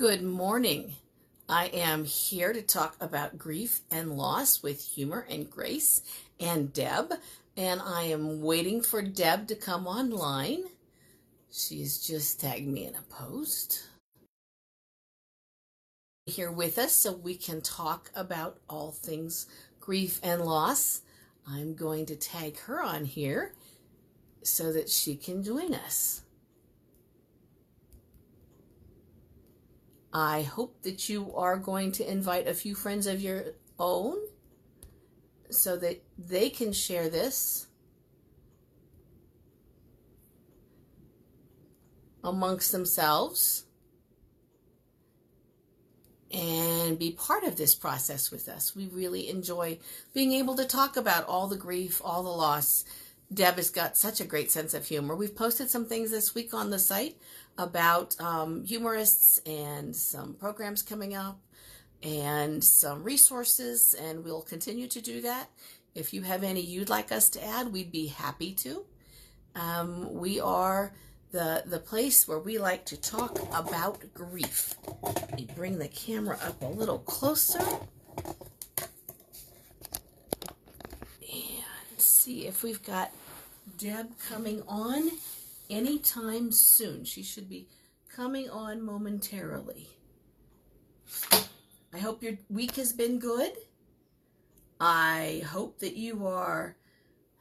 Good morning. I am here to talk about grief and loss with humor and grace and Deb, and I am waiting for Deb to come online. She's just tagged me in a post. Here with us so we can talk about all things grief and loss. I'm going to tag her on here so that she can join us. I hope that you are going to invite a few friends of your own so that they can share this amongst themselves and be part of this process with us. We really enjoy being able to talk about all the grief, all the loss. Deb has got such a great sense of humor. We've posted some things this week on the site about um, humorists and some programs coming up and some resources, and we'll continue to do that. If you have any you'd like us to add, we'd be happy to. Um, we are the the place where we like to talk about grief. Let me bring the camera up a little closer and see if we've got Deb coming on anytime soon. She should be coming on momentarily. I hope your week has been good. I hope that you are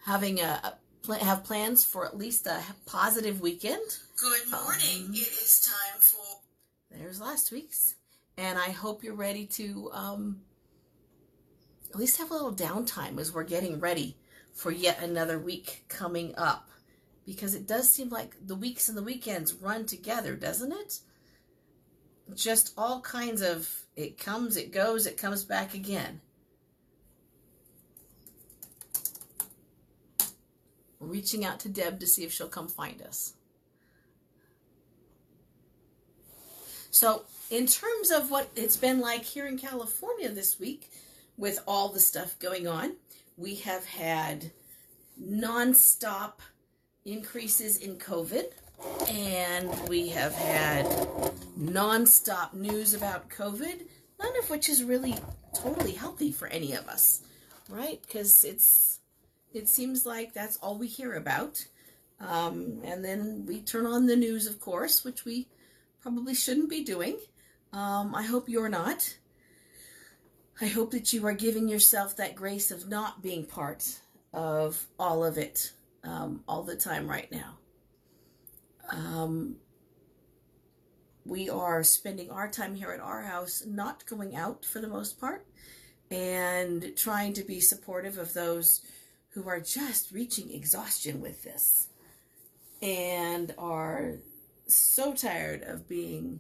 having a, have plans for at least a positive weekend. Good morning. Um, it is time for. There's last week's, and I hope you're ready to um, at least have a little downtime as we're getting ready for yet another week coming up because it does seem like the weeks and the weekends run together, doesn't it? Just all kinds of it comes, it goes, it comes back again. reaching out to Deb to see if she'll come find us. So, in terms of what it's been like here in California this week, with all the stuff going on, we have had nonstop increases in COVID, and we have had nonstop news about COVID, none of which is really totally healthy for any of us, right? Because it's it seems like that's all we hear about. Um, and then we turn on the news, of course, which we probably shouldn't be doing. Um, I hope you're not. I hope that you are giving yourself that grace of not being part of all of it um, all the time right now. Um, we are spending our time here at our house, not going out for the most part, and trying to be supportive of those who are just reaching exhaustion with this and are so tired of being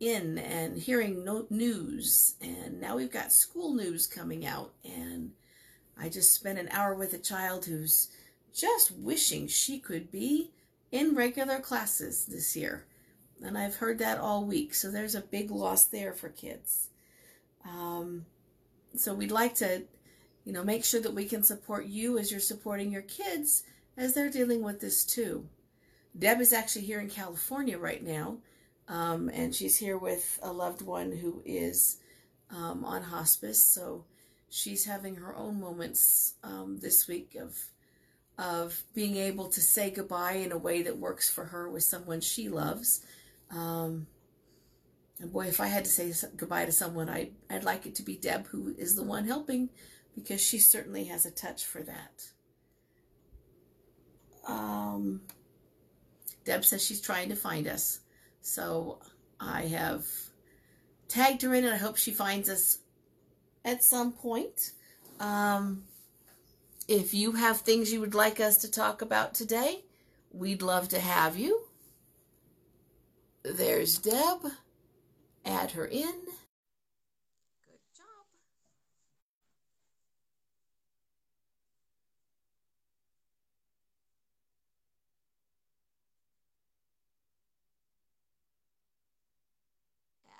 in and hearing no news. And now we've got school news coming out. And I just spent an hour with a child who's just wishing she could be in regular classes this year. And I've heard that all week. So there's a big loss there for kids. Um, so we'd like to, you know, make sure that we can support you as you're supporting your kids as they're dealing with this too. Deb is actually here in California right now, um, and she's here with a loved one who is um, on hospice. So she's having her own moments um, this week of of being able to say goodbye in a way that works for her with someone she loves. Um, and boy, if I had to say goodbye to someone, I'd, I'd like it to be Deb, who is the one helping, because she certainly has a touch for that. Um, Deb says she's trying to find us. So I have tagged her in, and I hope she finds us at some point. Um, if you have things you would like us to talk about today, we'd love to have you. There's Deb. Add her in. Good job.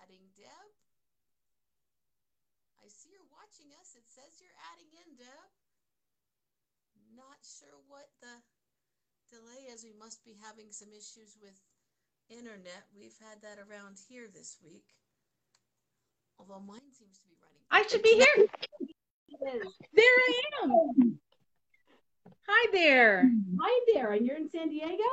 Adding Deb. I see you're watching us. It says you're adding in, Deb not sure what the delay is. We must be having some issues with internet. We've had that around here this week. Although mine seems to be running. I should be here. There I am. Hi there. Hi there, and you're in San Diego?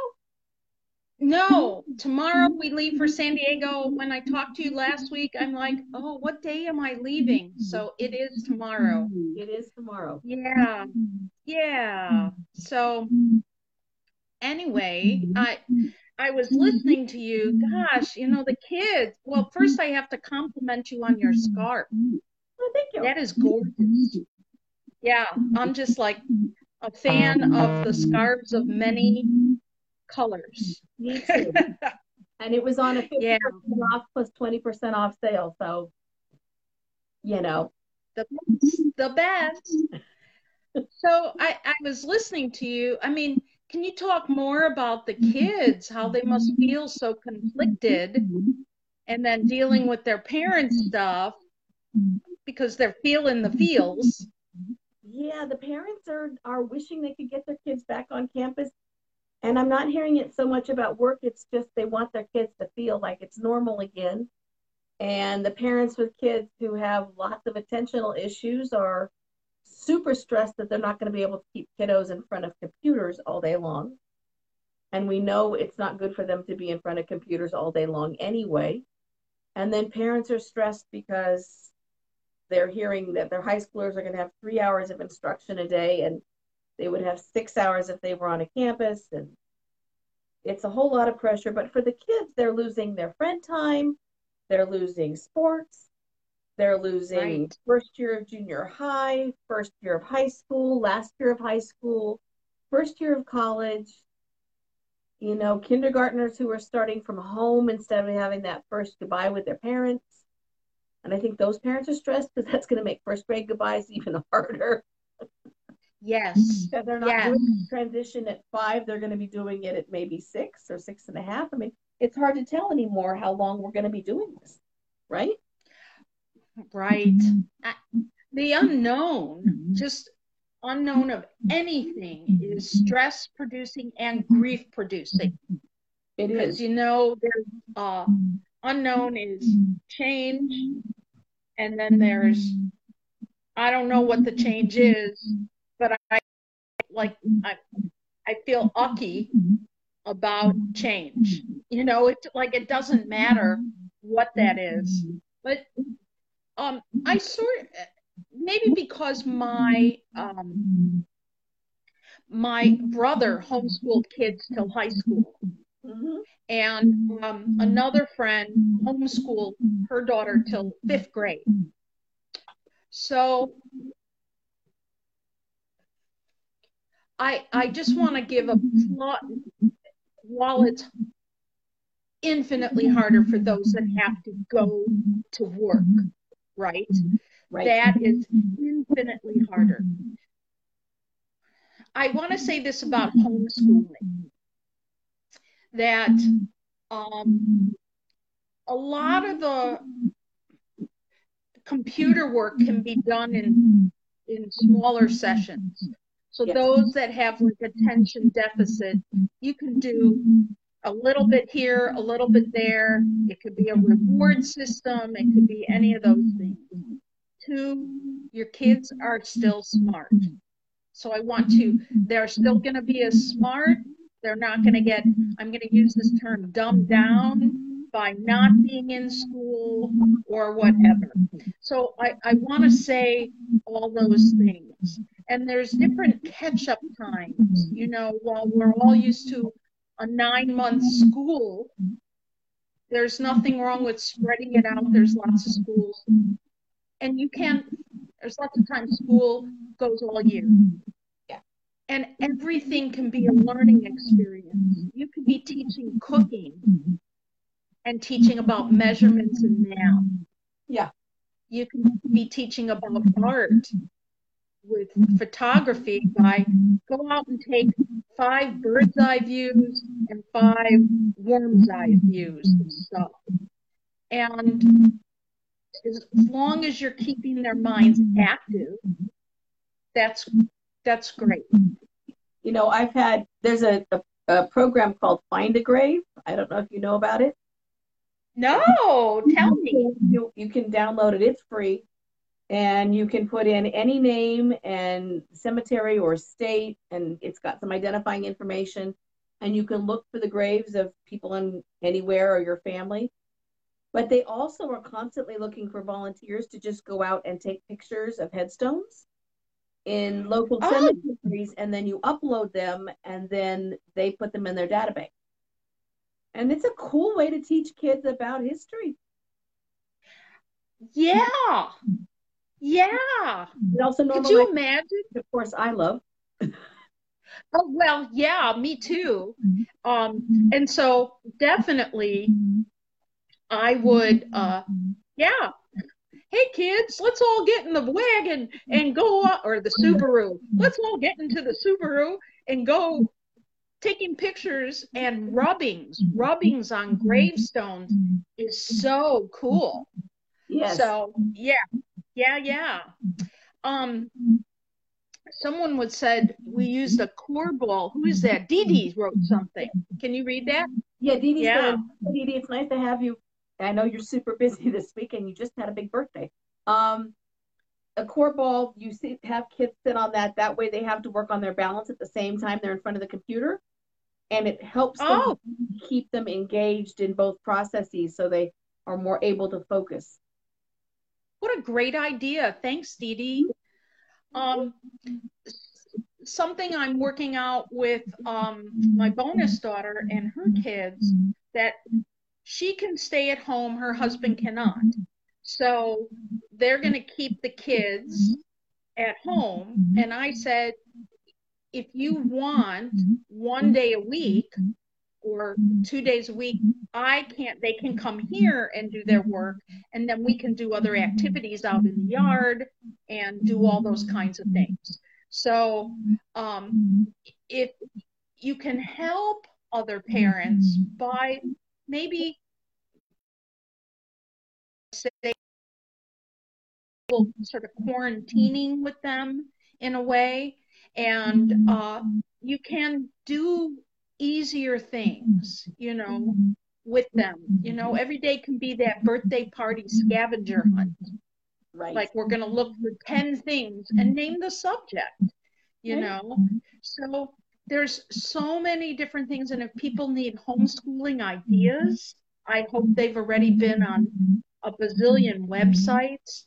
No, tomorrow we leave for San Diego. When I talked to you last week, I'm like, oh, what day am I leaving? So it is tomorrow. It is tomorrow. Yeah. Yeah. So anyway, I I was listening to you. Gosh, you know, the kids. Well, first I have to compliment you on your scarf. Oh, thank you. That is gorgeous. Yeah, I'm just like a fan of the scarves of many colors. Me too. and it was on a 50% Yeah. off plus 20% off sale. So, you know, the the best. So I, I was listening to you. I mean, can you talk more about the mm-hmm. kids, how they must mm-hmm. feel so conflicted and then dealing with their parents' stuff because they're feeling the feels. yeah, the parents are are wishing they could get their kids back on campus. And I'm not hearing it so much about work. It's just they want their kids to feel like it's normal again. And the parents with kids who have lots of attentional issues are super stressed that they're not going to be able to keep kiddos in front of computers all day long. And we know it's not good for them to be in front of computers all day long anyway. And then parents are stressed because they're hearing that their high schoolers are going to have three hours of instruction a day and they would have six hours if they were on a campus. And it's a whole lot of pressure. But for the kids, they're losing their friend time, they're losing sports, they're losing Right. first year of junior high, first year of high school, last year of high school, first year of college. You know, kindergartners who are starting from home instead of having that first goodbye with their parents. And I think those parents are stressed because that's going to make first grade goodbyes even harder. Yes. Because they're not Yes. doing the transition at five, they're going to be doing it at maybe six or six and a half. I mean, it's hard to tell anymore how long we're going to be doing this, right? Right. Mm-hmm. I- The unknown, mm-hmm. just unknown of anything, is mm-hmm. stress producing and grief producing. It Because is. you know, there's uh, unknown is change, and then there's I don't know what the change is, but I like I I feel ucky about change. You know, it like it doesn't matter what that is. But um I sort maybe because my um my brother homeschooled kids till high school Mhm. and um, another friend homeschooled her daughter till fifth grade. So I I just want to give a plot while it's infinitely harder for those that have to go to work, right? Right. That is infinitely harder. I want to say this about homeschooling that um, a lot of the computer work can be done in in smaller sessions. So Yes. those that have like attention deficit, you can do a little bit here, a little bit there. It could be a reward system. It could be any of those things. Two, your kids are still smart. So I want to, they're still going to be as smart. They're not going to get, I'm going to use this term, dumbed down by not being in school or whatever. So I, I want to say all those things. And there's different catch up times. You know, while we're all used to a nine month mm-hmm. school, there's nothing wrong with spreading it out. There's lots of schools. And you can't, there's lots of times school goes all year. Yeah. And everything can be a learning experience. You could be teaching cooking and teaching about measurements and math. Yeah. You can be teaching about art with photography by go out and take five bird's eye views and five worm's eye views of stuff. And as long as you're keeping their minds active, that's that's great. You know, I've had, there's a, a, a program called Find a Grave. I don't know if you know about it. No, tell me. You, you can download it, it's free. And you can put in any name and cemetery or state, and it's got some identifying information. And you can look for the graves of people in anywhere or your family. But they also are constantly looking for volunteers to just go out and take pictures of headstones in local Oh. cemeteries, and then you upload them, and then they put them in their database. And it's a cool way to teach kids about history. Yeah. Yeah. It also Could you imagine? of course, I love. Oh, well, yeah, me too. Mm-hmm. Um, mm-hmm. and so definitely mm-hmm. I would uh yeah. Hey kids, let's all get in the wagon and go or the Subaru. Let's all get into the Subaru and go taking pictures and rubbings. Rubbings on gravestones is so cool. Yes. So yeah, yeah, yeah. Um, someone would said we used a core ball. Who is that? Dee Dee wrote something. Can you read that? yeah, Dee Dee's Yeah. Dee Dee, it's nice to have you. I know you're super busy this week and you just had a big birthday. Um, a core ball, you see, have kids sit on that. That way they have to work on their balance at the same time they're in front of the computer. And it helps them Oh, keep them engaged in both processes so they are more able to focus. What a great idea. Thanks, Dee Dee. Um, something I'm working out with um, my bonus daughter and her kids that she can stay at home, her husband cannot. So they're going to keep the kids at home. And I said, if you want one day a week or two days a week, I can't, they can come here and do their work. And then we can do other activities out in the yard and do all those kinds of things. So, um, if you can help other parents by maybe say sort of quarantining with them in a way, and uh, you can do easier things, mm-hmm. you know, mm-hmm. with them. You know, mm-hmm. every day can be that birthday party scavenger hunt. Right. Like we're going to look for 10 things and name the subject, you know? So there's so many different things. And if people need homeschooling ideas, I hope they've already been on a bazillion websites.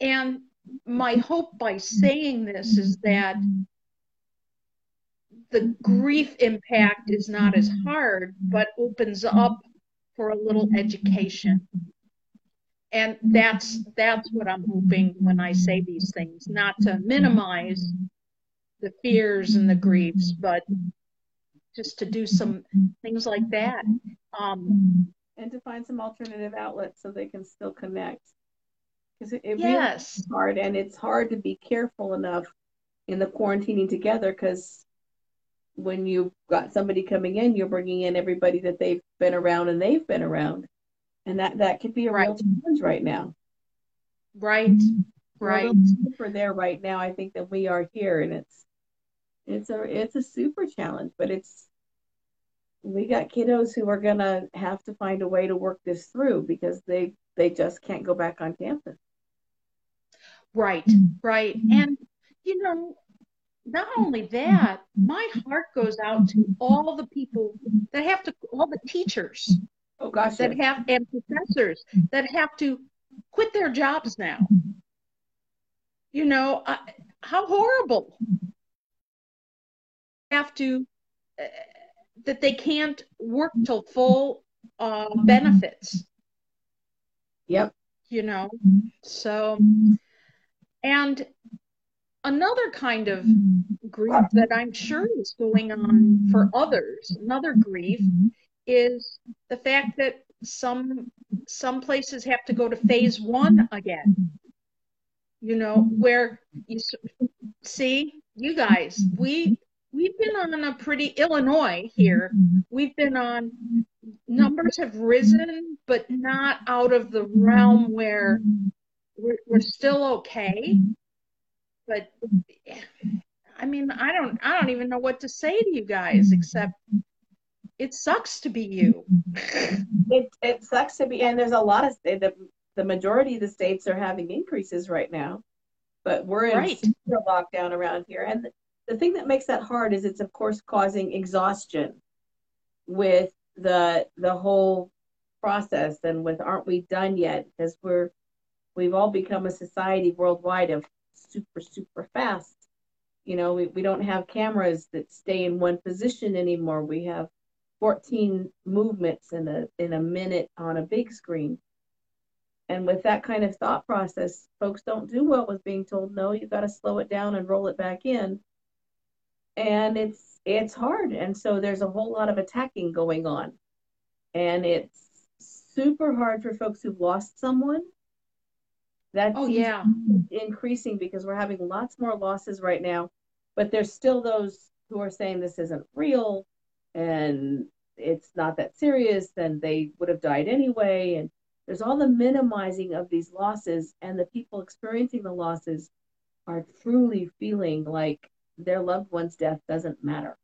And my hope by saying this is that the grief impact is not as hard, but opens up for a little education. And that's that's what I'm hoping when I say these things, not to minimize the fears and the griefs, but just to do some things like that. Um, and to find some alternative outlets so they can still connect. Because it, it really is hard, and it's hard to be careful enough in the quarantining together because when you've got somebody coming in, you're bringing in everybody that they've been around and they've been around. And that, that could be a real Right. challenge right now. right, mm-hmm. right. For there right now, I think, that we are here. And it's it's a it's a super challenge, but it's we got kiddos who are gonna have to find a way to work this through because they they just can't go back on campus. Right, mm-hmm. right. Mm-hmm. And, you know, not only that, my heart goes out to all the people that have to, all the teachers Oh gosh, that yes. have, and professors that have to quit their jobs now. You know, uh, how horrible. Have to, uh, that they can't work till full uh, benefits. Yep. you know so and another kind of mm-hmm. grief that i'm sure is going on for mm-hmm. others. Another grief mm-hmm. is the fact that some some places have to go to phase one again. You know where you see you guys we we've been on a pretty illinois here we've been on numbers have risen but not out of the realm where we're, we're still okay but i mean i don't i don't even know what to say to you guys except it sucks to be you. it it sucks to be, and there's a lot of the the majority of the states are having increases right now, but we're in Right. lockdown around here. And the, the thing that makes that hard is it's of course causing exhaustion with the the whole process and with aren't we done yet because we're we've all become a society worldwide of super super fast. You know we, we don't have cameras that stay in one position anymore. We have 14 movements in a in a minute on a big screen. And with that kind of thought process folks don't do well with being told no you got to slow it down and roll it back in. And it's it's hard. And so there's a whole lot of attacking going on. And it's super hard for folks who've lost someone that Oh yeah. increasing because we're having lots more losses right now but there's still those who are saying this isn't real and it's not that serious and they would have died anyway and there's all the minimizing of these losses and the people experiencing the losses are truly feeling like their loved one's death doesn't matter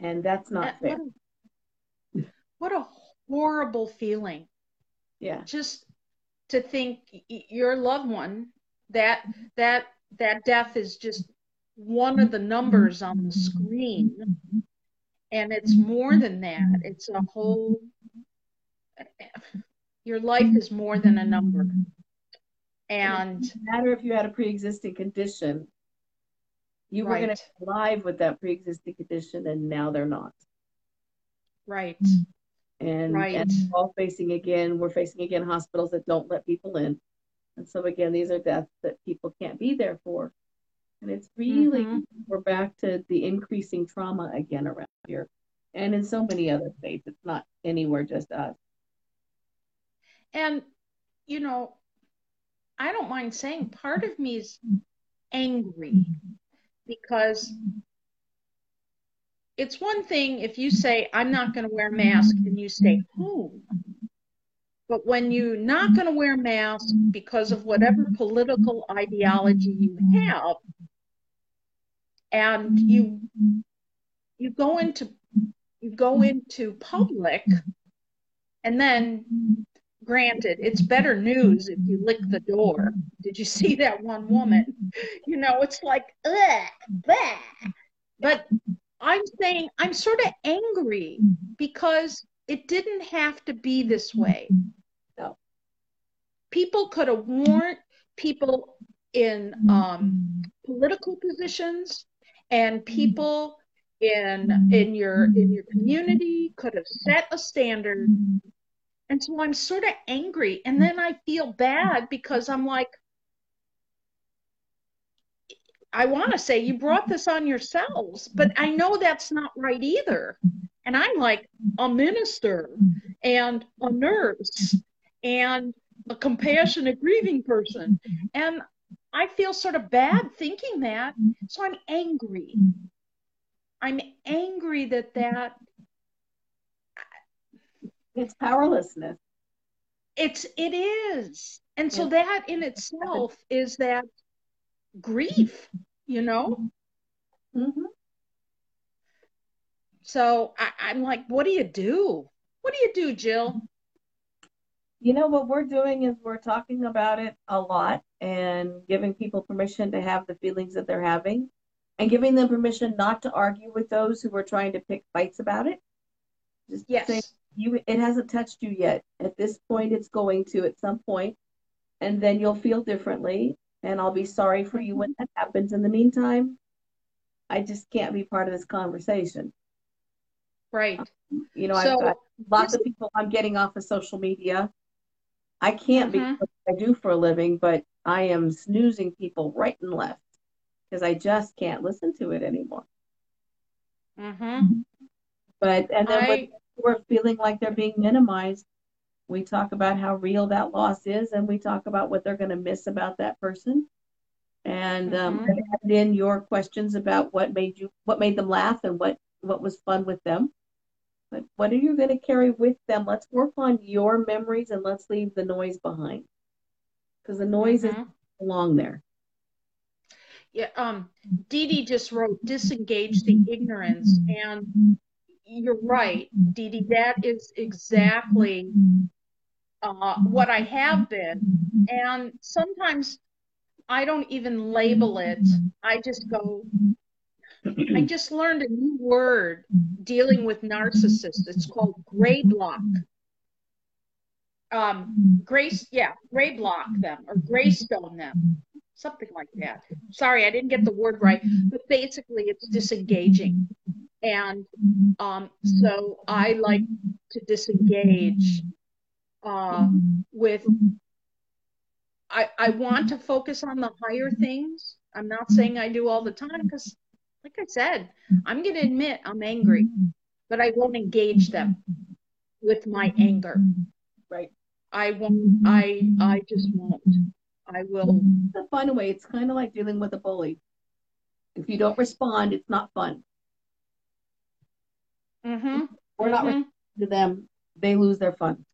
and that's not Uh, fair What a, what a horrible feeling. Yeah. Just to think your loved one that that that death is just one of the numbers on the screen. And it's more than that. It's a whole your life is more than a number. And no matter if you had a pre-existing condition. You were going to be alive with that pre-existing condition and now they're not. Right, and right. and we're all facing again we're facing again hospitals that don't let people in. And so again these are deaths that people can't be there for. And it's really hmm we're back to the increasing trauma again around here and in so many other states it's not anywhere just us. And you know, I don't mind saying part of me is angry because it's one thing if you say, I'm not going to wear a mask and you stay home. But when you're not going to wear a mask because of whatever political ideology you have, and you you go into you go into public, and then granted, it's better news if you lick the door. Did you see that one woman? You know, it's like, ugh, bleh. But I'm saying I'm sort of angry mm-hmm. because it didn't have to be this mm-hmm. way. no People could have warned people in mm-hmm. um, political positions and people in in your in your community could have set a standard. And so I'm sort of angry. And then I feel bad because I'm like, I want to say you brought this on yourselves, but I know that's not right either. And I'm like a minister and a nurse and a compassionate grieving person. And I feel sort of bad thinking that. So I'm angry. I'm angry that that it's powerlessness it's it is. And so yeah that in itself is that grief, you know? hmm So I, I'm like, what do you do? What do you do, Jill? You know what we're doing is we're talking about it a lot and giving people permission to have the feelings that they're having and giving them permission not to argue with those who are trying to pick fights about it. Just say Yes. you it hasn't touched you yet. At this point it's going to at some point and then you'll feel differently and I'll be sorry for you when that happens. In the meantime, I just can't be part of this conversation. Right. You know, I've got lots of people I'm getting off of social media I can't hmm because I do for a living, but I am snoozing people right and left because I just can't listen to it anymore. Mm-hmm. But and then I, we're feeling like they're being minimized, we talk about how real that loss is, and we talk about what they're going to miss about that person. And um, hmm I've in your questions about what made you, what made them laugh, and what what was fun with them. But what are you going to carry with them? Let's work on your memories and let's leave the noise behind because the noise is hmm belong there. yeah, um, Dee Dee just wrote disengage the ignorance. And you're right, Dee Dee, that is exactly uh, what I have been. And sometimes I don't even label it. I just go, I just learned a new word dealing with narcissists. It's called gray block. Um, grace, yeah, gray block them or greystone them, something like that. Sorry, I didn't get the word right, but basically it's disengaging. And um, so I like to disengage uh, with I, I want to focus on the higher things. I'm not saying I do all the time because, like I said, I'm going to admit I'm angry, but I won't engage them with my anger. Right. I won't. I I just won't. I will. A fun way. It's kind of like dealing with a bully. If you don't respond, it's not fun. Mm-hmm. We're not Mhm. responding to them. They lose their fun.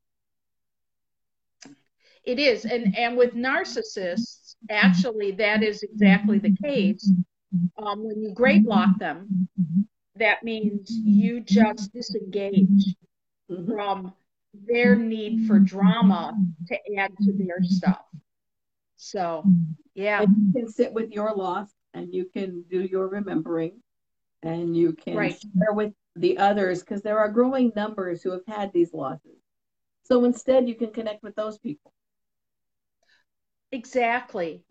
It is, and and with narcissists, actually, that is exactly the case. Um, when you gray block them, that means you just disengage from their need for drama to add to their stuff. So, yeah, And you can sit with your loss and you can do your remembering and you can Right. share with the others because there are growing numbers who have had these losses. So instead, you can connect with those people. Exactly.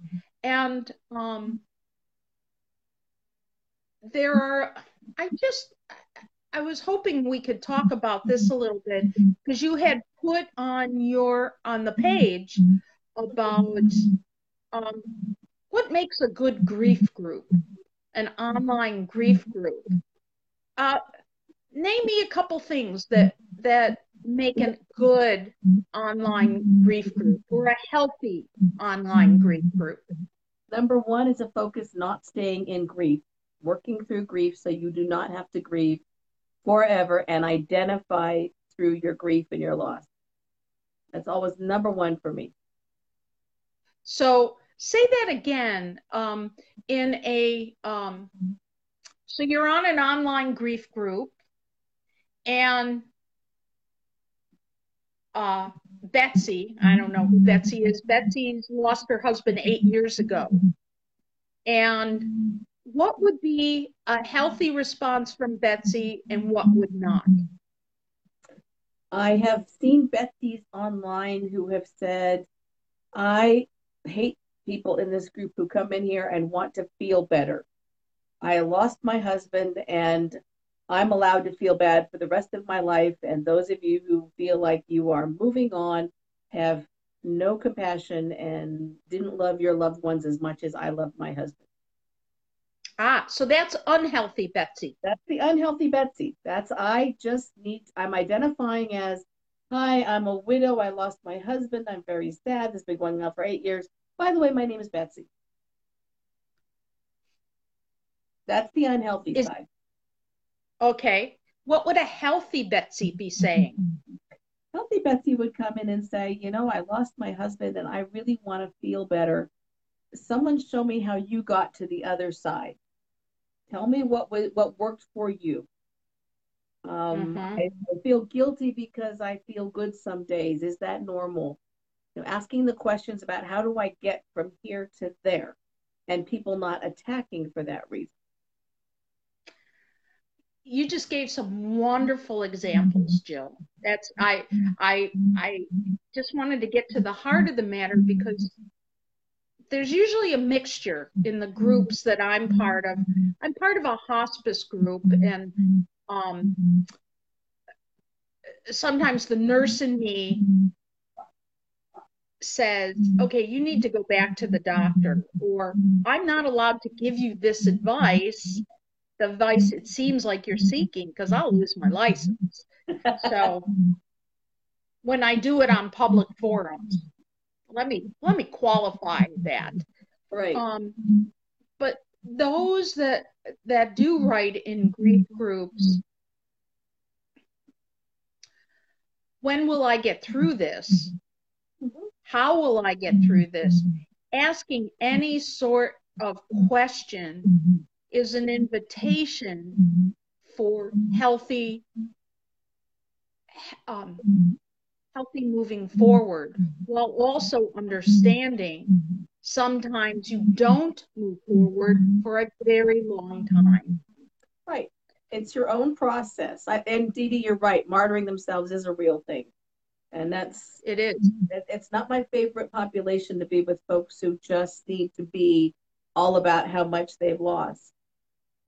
And um, there are, I just, I was hoping we could talk about this a little bit because you had put on your on the page about um, what makes a good grief group, an online grief group. Uh, name me a couple things that that make a good online grief group or a healthy online grief group. Number one is a focus not staying in grief, working through grief so you do not have to grieve forever and identify through your grief and your loss. That's always number one for me. So say that again um, in a um, so you're on an online grief group and uh, Betsy, I don't know who Betsy is. Betsy's lost her husband eight years ago. And what would be a healthy response from Betsy and what would not? I have seen Betsy's online who have said, I hate people in this group who come in here and want to feel better. I lost my husband and I'm allowed to feel bad for the rest of my life. And those of you who feel like you are moving on have no compassion and didn't love your loved ones as much as I loved my husband. Ah, so that's unhealthy, Betsy. That's the unhealthy Betsy. That's I just need, I'm identifying as, hi, I'm a widow. I lost my husband. I'm very sad. This has been going on for eight years. By the way, my name is Betsy. That's the unhealthy Is- side. Okay. What would a healthy Betsy be saying? Healthy Betsy would come in and say, you know, I lost my husband and I really want to feel better. Someone show me how you got to the other side. Tell me what what worked for you. Um, Mhm. I, I feel guilty because I feel good some days. Is that normal? You know, asking the questions about how do I get from here to there, and people not attacking for that reason. You just gave some wonderful examples, Jill. That's I I I just wanted to get to the heart of the matter because there's usually a mixture in the groups that I'm part of. I'm part of a hospice group and um sometimes the nurse in me says, okay, you need to go back to the doctor, or I'm not allowed to give you this advice, the advice it seems like you're seeking, because I'll lose my license. So when I do it on public forums, let me let me qualify that. Right. Um, but those that that do write in grief groups, when will I get through this? How will I get through this? Asking any sort of question is an invitation for healthy um, healthy moving forward while also understanding sometimes you don't move forward for a very long time. Right. It's your own process. I, and Dee Dee, you're right. Martyring themselves is a real thing. And that's it is. it's not my favorite population to be with folks who just need to be all about how much they've lost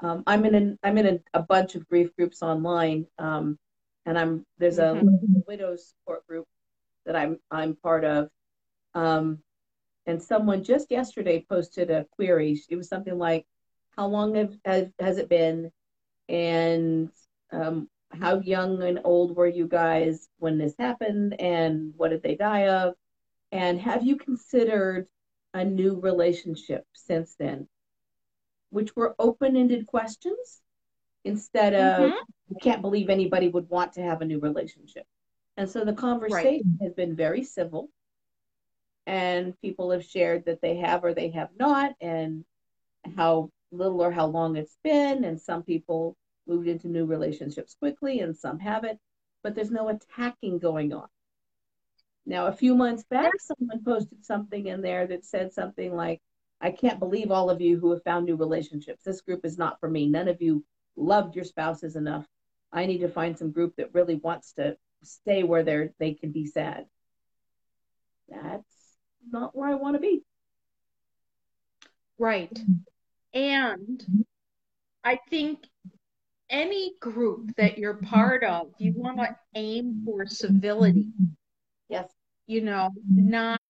um, I'm in an, I'm in a, a, bunch of grief groups online, um, and I'm there's a mm-hmm. widows support group that I'm I'm part of, um, and someone just yesterday posted a query. It was something like, "How long have, has, has it been?" and um, how young and old were you guys when this happened, and what did they die of, and have you considered a new relationship since then? Which were open-ended questions instead of mm-hmm. I can't believe anybody would want to have a new relationship. And so the conversation right. has been very civil and people have shared that they have or they have not and how little or how long it's been and some people moved into new relationships quickly and some haven't but there's no attacking going on now a few months back someone posted something in there that said something like I can't believe all of you who have found new relationships. This group is not for me. None of you loved your spouses enough. I need to find some group that really wants to stay where they're they can be sad. That's not where I want to be. Right. And I think any group that you're part of, you want to aim for civility. Yes. You know, not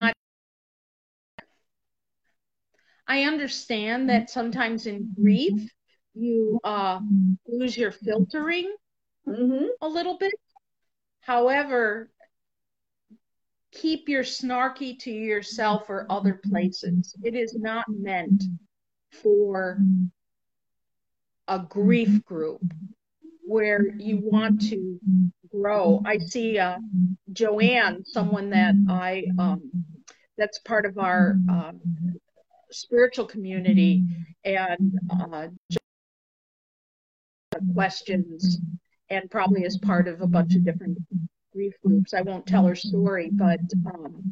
I understand that sometimes in grief, you uh, lose your filtering mm-hmm. a little bit. However, keep your snarky to yourself or other places. It is not meant for a grief group where you want to grow. I see uh, Joanne, someone that I um, that's part of our um, spiritual community and uh, questions and probably as part of a bunch of different grief groups. I won't tell her story, but um,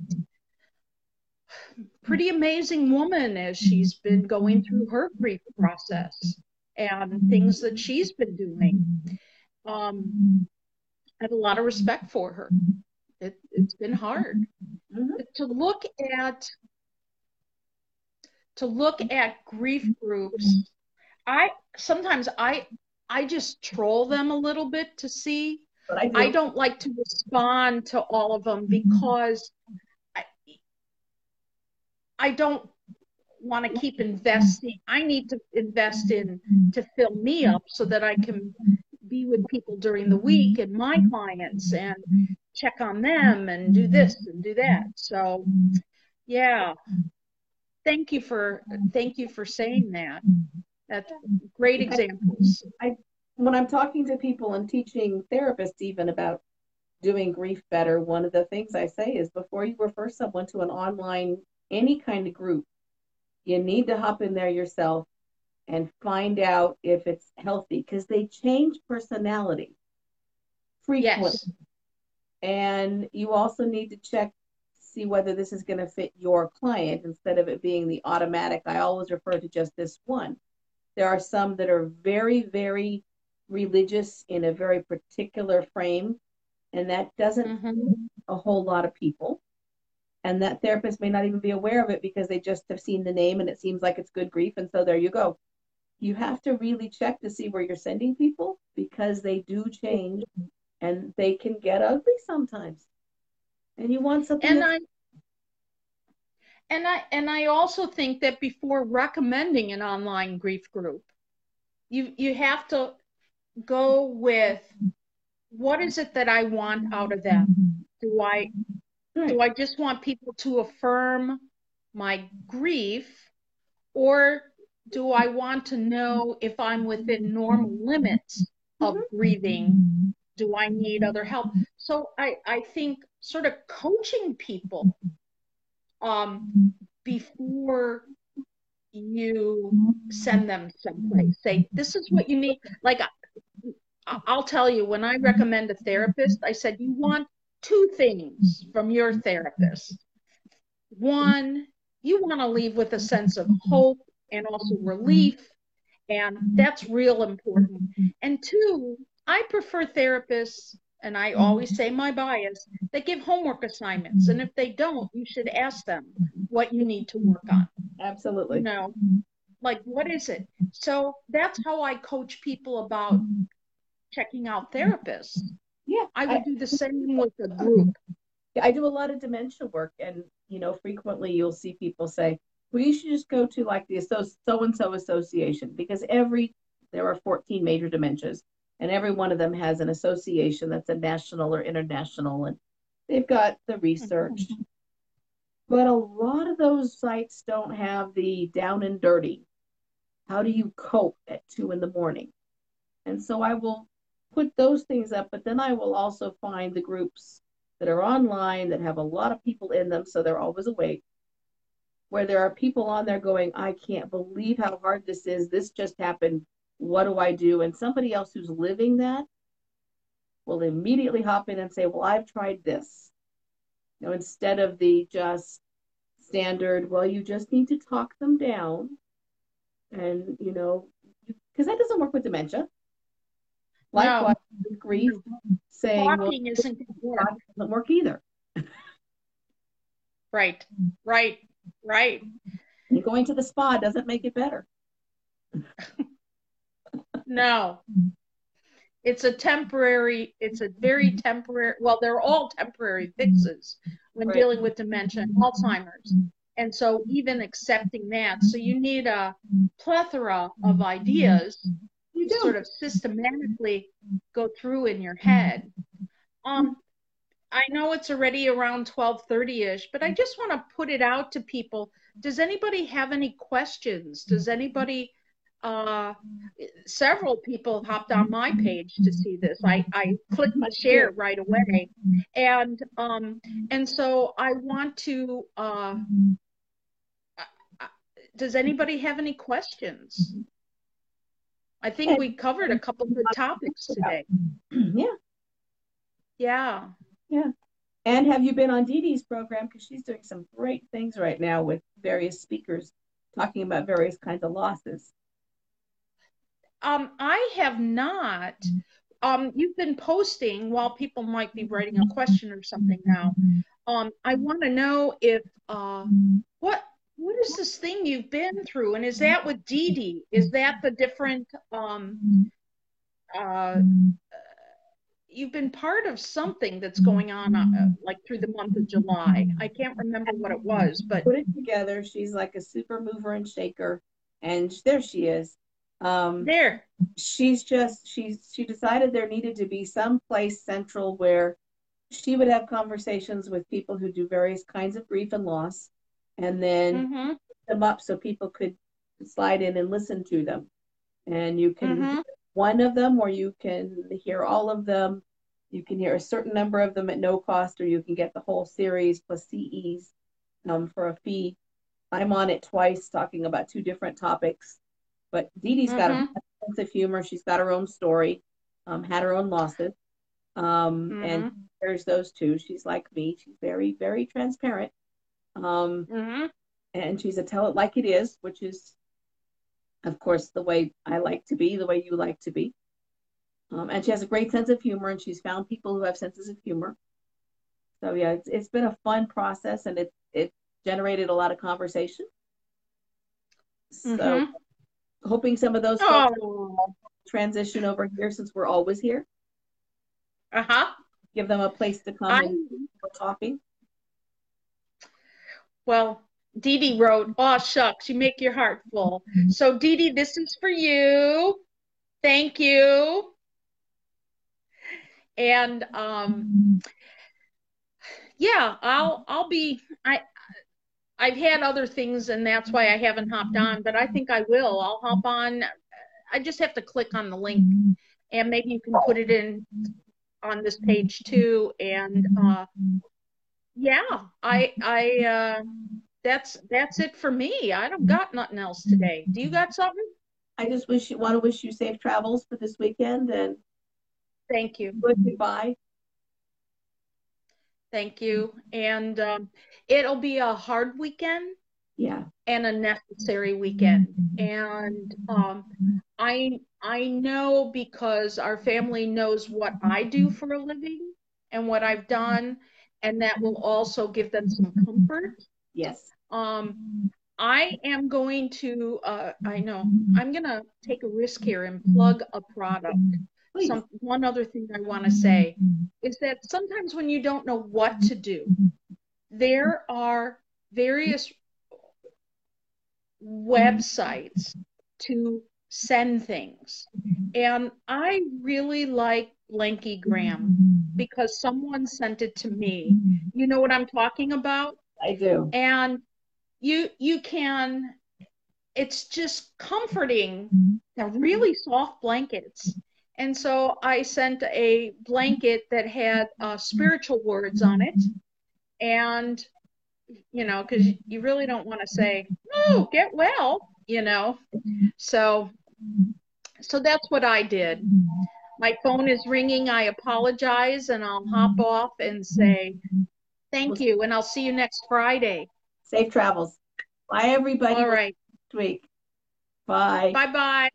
pretty amazing woman as she's been going through her grief process and things that she's been doing. Um, I have a lot of respect for her. It, has been hard mm-hmm. to look at to look at grief mm-hmm. groups. I sometimes I I just troll them a little bit to see. I, do. I don't like to respond to all of them mm-hmm. because I, I don't want to keep investing. I need to invest in mm-hmm. to fill me up so that I can be with people during the week and my clients and check on them and do this and do that. So, yeah, thank you for thank you for saying that. That's great examples. I when I'm talking to people and teaching therapists even about doing grief better, one of the things I say is before you refer someone to an online any kind of group, you need to hop in there yourself and find out if it's healthy because they change personality frequently. Yes. And you also need to check see whether this is going to fit your client instead of it being the automatic. I always refer to just this one. There are some that are very, very religious in a very particular frame, and that doesn't mm-hmm. a whole lot of people. And that therapist may not even be aware of it because they just have seen the name and it seems like it's good grief. And so there you go. You have to really check to see where you're sending people because they do change and they can get ugly sometimes and you want something and i and i and i also think that before recommending an online grief group you you have to go with what is it that i want out of them? Do i do i just want people to affirm my grief? Or do i want to know if i'm within normal limits of mm-hmm. grieving? Do i need other help? So i i think sort of coaching people um, before you send them someplace. Say, this is what you need. Like, I'll tell you, when I recommend a therapist, I said, you want two things from your therapist. One, you want to leave with a sense of hope and also relief, and that's real important. And two, I prefer therapists, and I mm-hmm. always say my bias, they give homework assignments. And if they don't, you should ask them what you need to work on. Absolutely. You know, like what is it? So that's how I coach people about checking out therapists. Yeah, I would do the same with a group. Yeah, I do a lot of dementia work, and you know, frequently you'll see people say, "Well, you should just go to like the so so and so association because every there are 14 major dementias, and every one of them has an association that's a national or international, and they've got the research." But a lot of those sites don't have the down and dirty. How do you cope at two in the morning? And so I will put those things up, but then I will also find the groups that are online that have a lot of people in them, so they're always awake. Where there are people on there going, I can't believe how hard this is. This just happened. What do I do? And somebody else who's living that will immediately hop in and say, Well, I've tried this. You know, instead of the just standard, well, you just need to talk them down. And, you know, because that doesn't work with dementia. Likewise, no. with grief, saying talking well, isn't going to work. Doesn't work either. right, right, right. And going to the spa doesn't make it better. no. It's a temporary, it's a very temporary, well, they're all temporary fixes when right. dealing with dementia and Alzheimer's. And so even accepting that, so you need a plethora of ideas you sort of systematically go through in your head. Um, I know it's already around 12:30ish, but I just want to put it out to people. Does anybody have any questions? Does anybody uh, several people hopped on my page to see this. I, I clicked my share right away. And um, and so I want to uh, does anybody have any questions? I think we covered a couple good topics today. Yeah. Yeah. Yeah. And have you been on Dee Dee's program? Because she's doing some great things right now with various speakers talking about various kinds of losses. Um, I have not. Um, you've been posting while people might be writing a question or something now. Um, I want to know if uh, what what is this thing you've been through? And is that with Dee Dee? Is that the different um uh you've been part of something that's going on uh, like through the month of July. I can't remember what it was, but put it together. She's like a super mover and shaker, and there she is. Um, there, she's just she's she decided there needed to be some place central where she would have conversations with people who do various kinds of grief and loss, and then mm-hmm. them up so people could slide in and listen to them. And you can mm-hmm. one of them, or you can hear all of them. You can hear a certain number of them at no cost, or you can get the whole series plus CEs um, for a fee. I'm on it twice, talking about two different topics. But Dee Dee's mm-hmm. got a mm-hmm. sense of humor. She's got her own story, um, had her own losses, um, mm-hmm. and there's those two. She's like me. She's very, very transparent. Um, mm-hmm. And she's a tell it like it is, which is, of course, the way I like to be, the way you like to be. Um, and she has a great sense of humor, and she's found people who have senses of humor. So yeah, it's, it's been a fun process, and it it generated a lot of conversation. So, mm-hmm. Hoping some of those oh. transition over here since we're always here. Uh huh. Give them a place to come I... and talking. Well, Dee Dee wrote, "Oh shucks, you make your heart full." So Dee Dee, this is for you. Thank you. And um, yeah, I'll I'll be I I've had other things and that's why I haven't hopped on, but I think I will. I'll hop on. I just have to click on the link and maybe you can put it in on this page too and uh yeah, I I uh, that's that's it for me. I don't got nothing else today. Do you got something? I just wish you want to wish you safe travels for this weekend and Thank you. good goodbye. Thank you. And um, it'll be a hard weekend Yeah. and a necessary weekend. And um, I I know because our family knows what I do for a living and what I've done, and that will also give them some comfort. Yes. Um, I am going to uh, I know I'm gonna take a risk here and plug a product. Please. Some one other thing I want to say is that sometimes when you don't know what to do, there are various websites to send things. And I really like Blankygram because someone sent it to me. You know what I'm talking about? I do. And you you can it's just comforting. They're really soft blankets. And so I sent a blanket that had uh, spiritual words on it. And, you know, because you really don't want to say, oh, get well, you know. So, so that's what I did. My phone is ringing. I apologize. And I'll hop off and say, thank you. And I'll see you next Friday. Safe travels. Bye, everybody. All right. Next week. Bye. Bye bye.